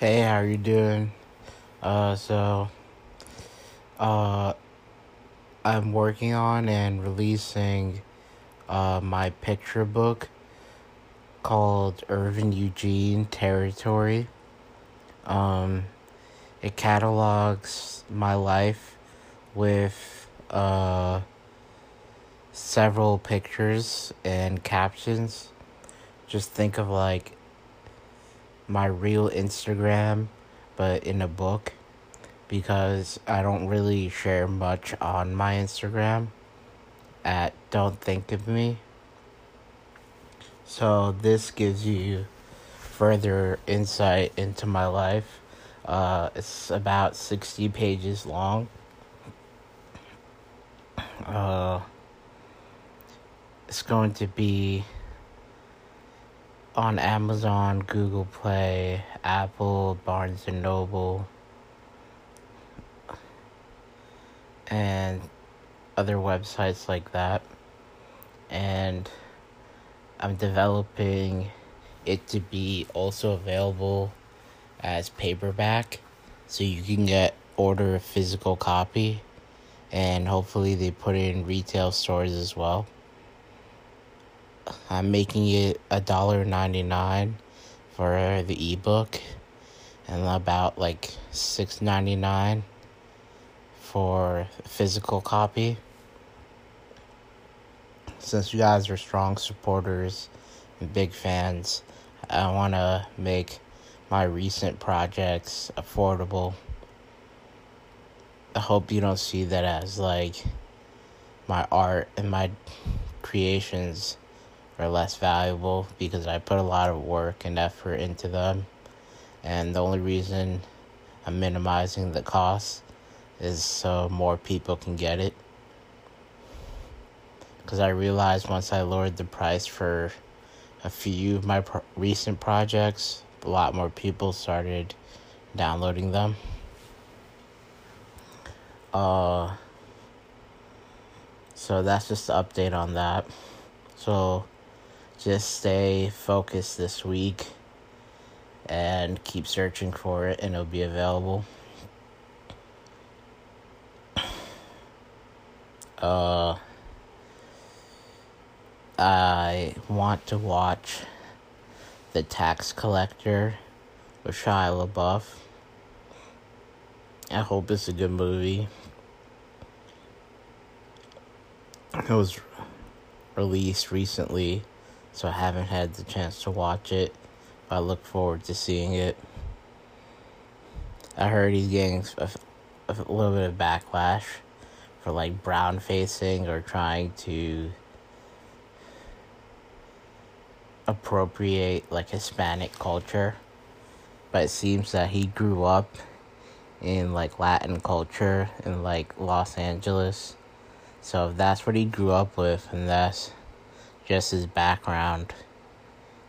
Hey, how are you doing? Uh, so, uh, I'm working on and releasing, uh, my picture book called Irvin Eugene Territory. Um, it catalogs my life with, uh, several pictures and captions. Just think of like my real Instagram, but in a book, because I don't really share much on my Instagram at Don't Think of Me. So this gives you further insight into my life. Uh, it's about 60 pages long. Uh, it's going to be on Amazon, Google Play, Apple, Barnes and Noble, and other websites like that. And I'm developing it to be also available as paperback so you can get order a physical copy and hopefully they put it in retail stores as well. I'm making it a dollar ninety nine for the ebook and about like six ninety nine for physical copy. Since you guys are strong supporters and big fans, I want to make my recent projects affordable. I hope you don't see that as like my art and my creations are less valuable because I put a lot of work and effort into them. And the only reason I'm minimizing the cost is so more people can get it. Because I realized once I lowered the price for a few of my pro- recent projects, a lot more people started downloading them. Uh, so that's just the update on that. So just stay focused this week and keep searching for it and it'll be available. Uh, I want to watch The Tax Collector with Shia LaBeouf. I hope it's a good movie. It was released recently so I haven't had the chance to watch it. But I look forward to seeing it. I heard he's getting a, a little bit of backlash for like brown facing or trying to appropriate like Hispanic culture. But it seems that he grew up in like Latin culture in like Los Angeles. So if that's what he grew up with and that's just his background,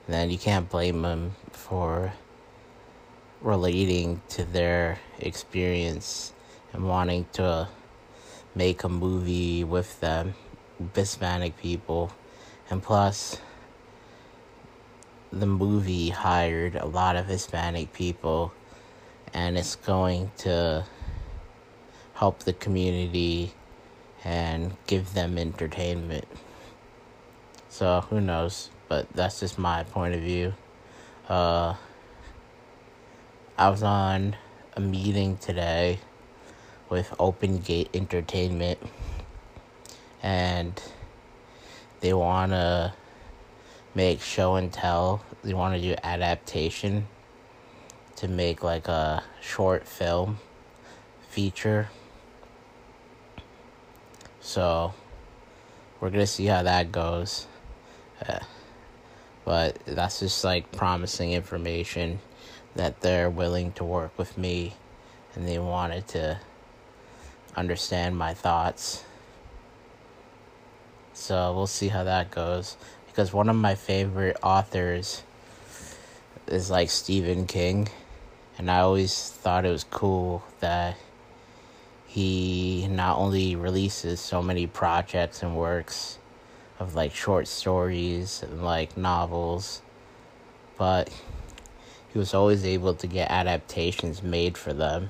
then you can't blame him for relating to their experience and wanting to make a movie with them, Hispanic people. And plus, the movie hired a lot of Hispanic people, and it's going to help the community and give them entertainment. So who knows? But that's just my point of view. Uh, I was on a meeting today with Open Gate Entertainment, and they want to make show and tell. They want to do adaptation to make like a short film feature. So we're gonna see how that goes. Uh, but that's just like promising information that they're willing to work with me and they wanted to understand my thoughts. So we'll see how that goes. Because one of my favorite authors is like Stephen King. And I always thought it was cool that he not only releases so many projects and works of like short stories and like novels, but he was always able to get adaptations made for them.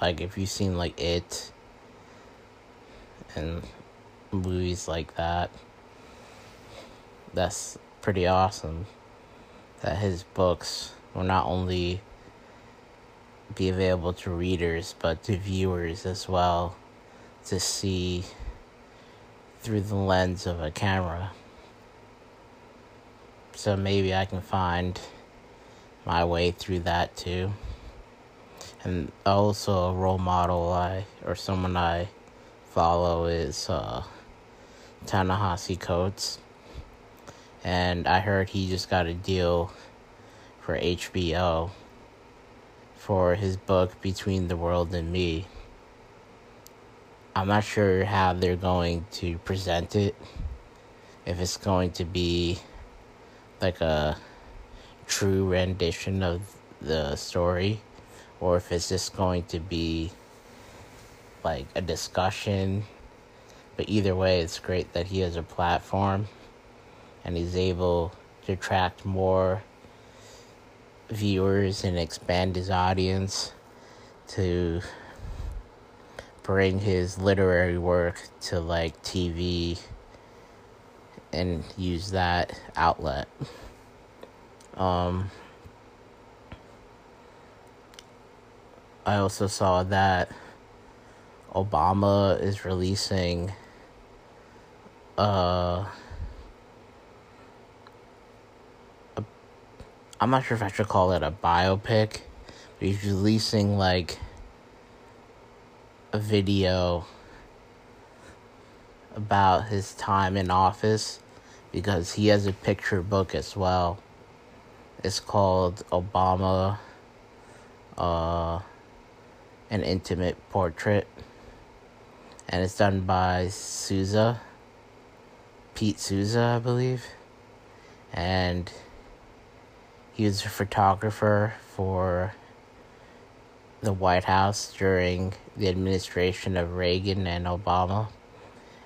Like if you've seen like it and movies like that, that's pretty awesome. That his books will not only be available to readers but to viewers as well to see through the lens of a camera. So maybe I can find my way through that too. And also a role model I or someone I follow is uh Ta-Nehisi Coates. And I heard he just got a deal for HBO for his book Between the World and Me. I'm not sure how they're going to present it. If it's going to be like a true rendition of the story, or if it's just going to be like a discussion. But either way, it's great that he has a platform and he's able to attract more viewers and expand his audience to bring his literary work to like TV and use that outlet. Um, I also saw that Obama is releasing uh I'm not sure if I should call it a biopic, but he's releasing like a video about his time in office because he has a picture book as well. It's called Obama uh, An Intimate Portrait. And it's done by Souza, Pete Souza, I believe. And he was a photographer for the White House during the administration of Reagan and Obama,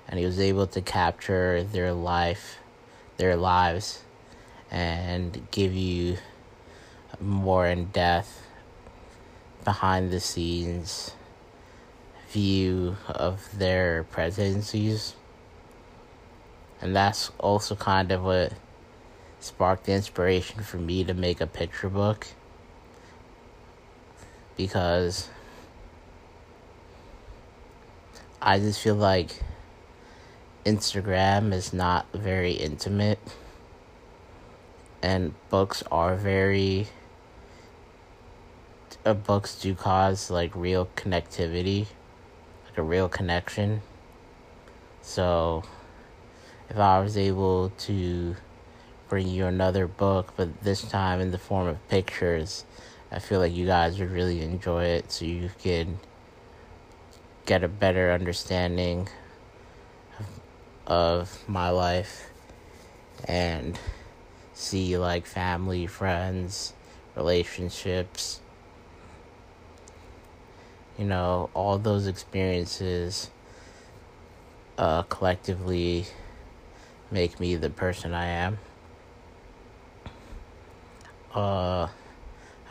and he was able to capture their life, their lives, and give you more in depth, behind the scenes view of their presidencies. And that's also kind of what sparked the inspiration for me to make a picture book because I just feel like Instagram is not very intimate and books are very uh, books do cause like real connectivity like a real connection. So if I was able to bring you another book but this time in the form of pictures I feel like you guys would really enjoy it so you could get a better understanding of, my life and see like family, friends, relationships. You know, all those experiences uh, collectively make me the person I am. Uh,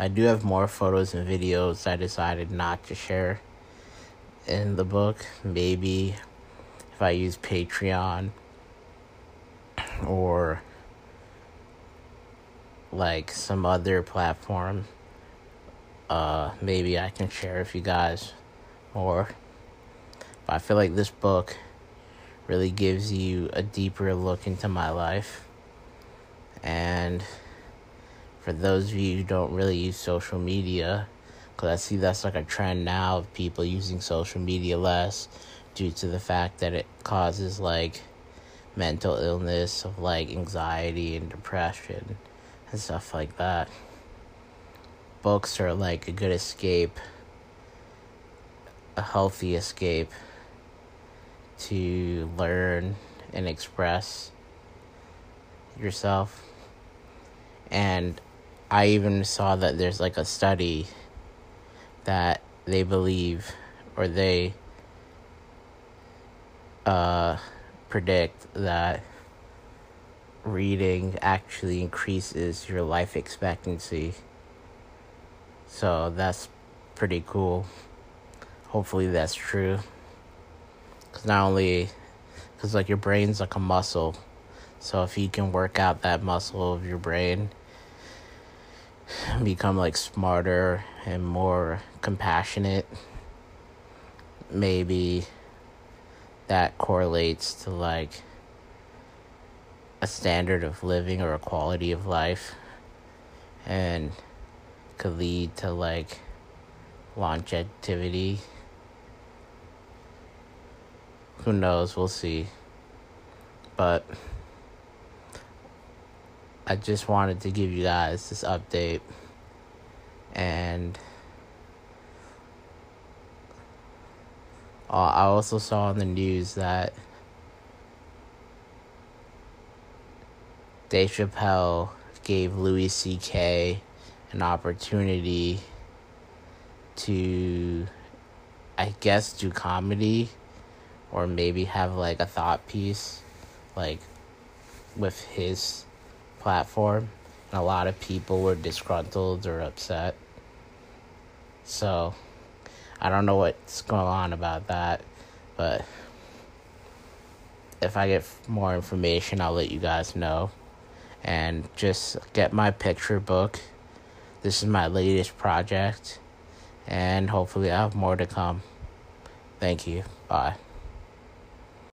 I do have more photos and videos I decided not to share in the book. Maybe if I use Patreon or like some other platform, uh, maybe I can share with you guys more. But I feel like this book really gives you a deeper look into my life and for those of you who don't really use social media, because I see that's like a trend now of people using social media less due to the fact that it causes like mental illness of like anxiety and depression and stuff like that. Books are like a good escape, a healthy escape to learn and express yourself. And I even saw that there's like a study that they believe or they uh, predict that reading actually increases your life expectancy. So that's pretty cool. Hopefully that's true. Cuz not only cuz like your brain's like a muscle. So if you can work out that muscle of your brain, become like smarter and more compassionate, maybe that correlates to like a standard of living or a quality of life and could lead to like longevity. Who knows? We'll see. But I just wanted to give you guys this update and uh, I also saw on the news that Dave Chappelle gave Louis C.K. an opportunity to, I guess, do comedy or maybe have like a thought piece, like with his platform. And a lot of people were disgruntled or upset. So, I don't know what's going on about that, but if I get more information, I'll let you guys know and just get my picture book. This is my latest project, and hopefully, I have more to come. Thank you. Bye.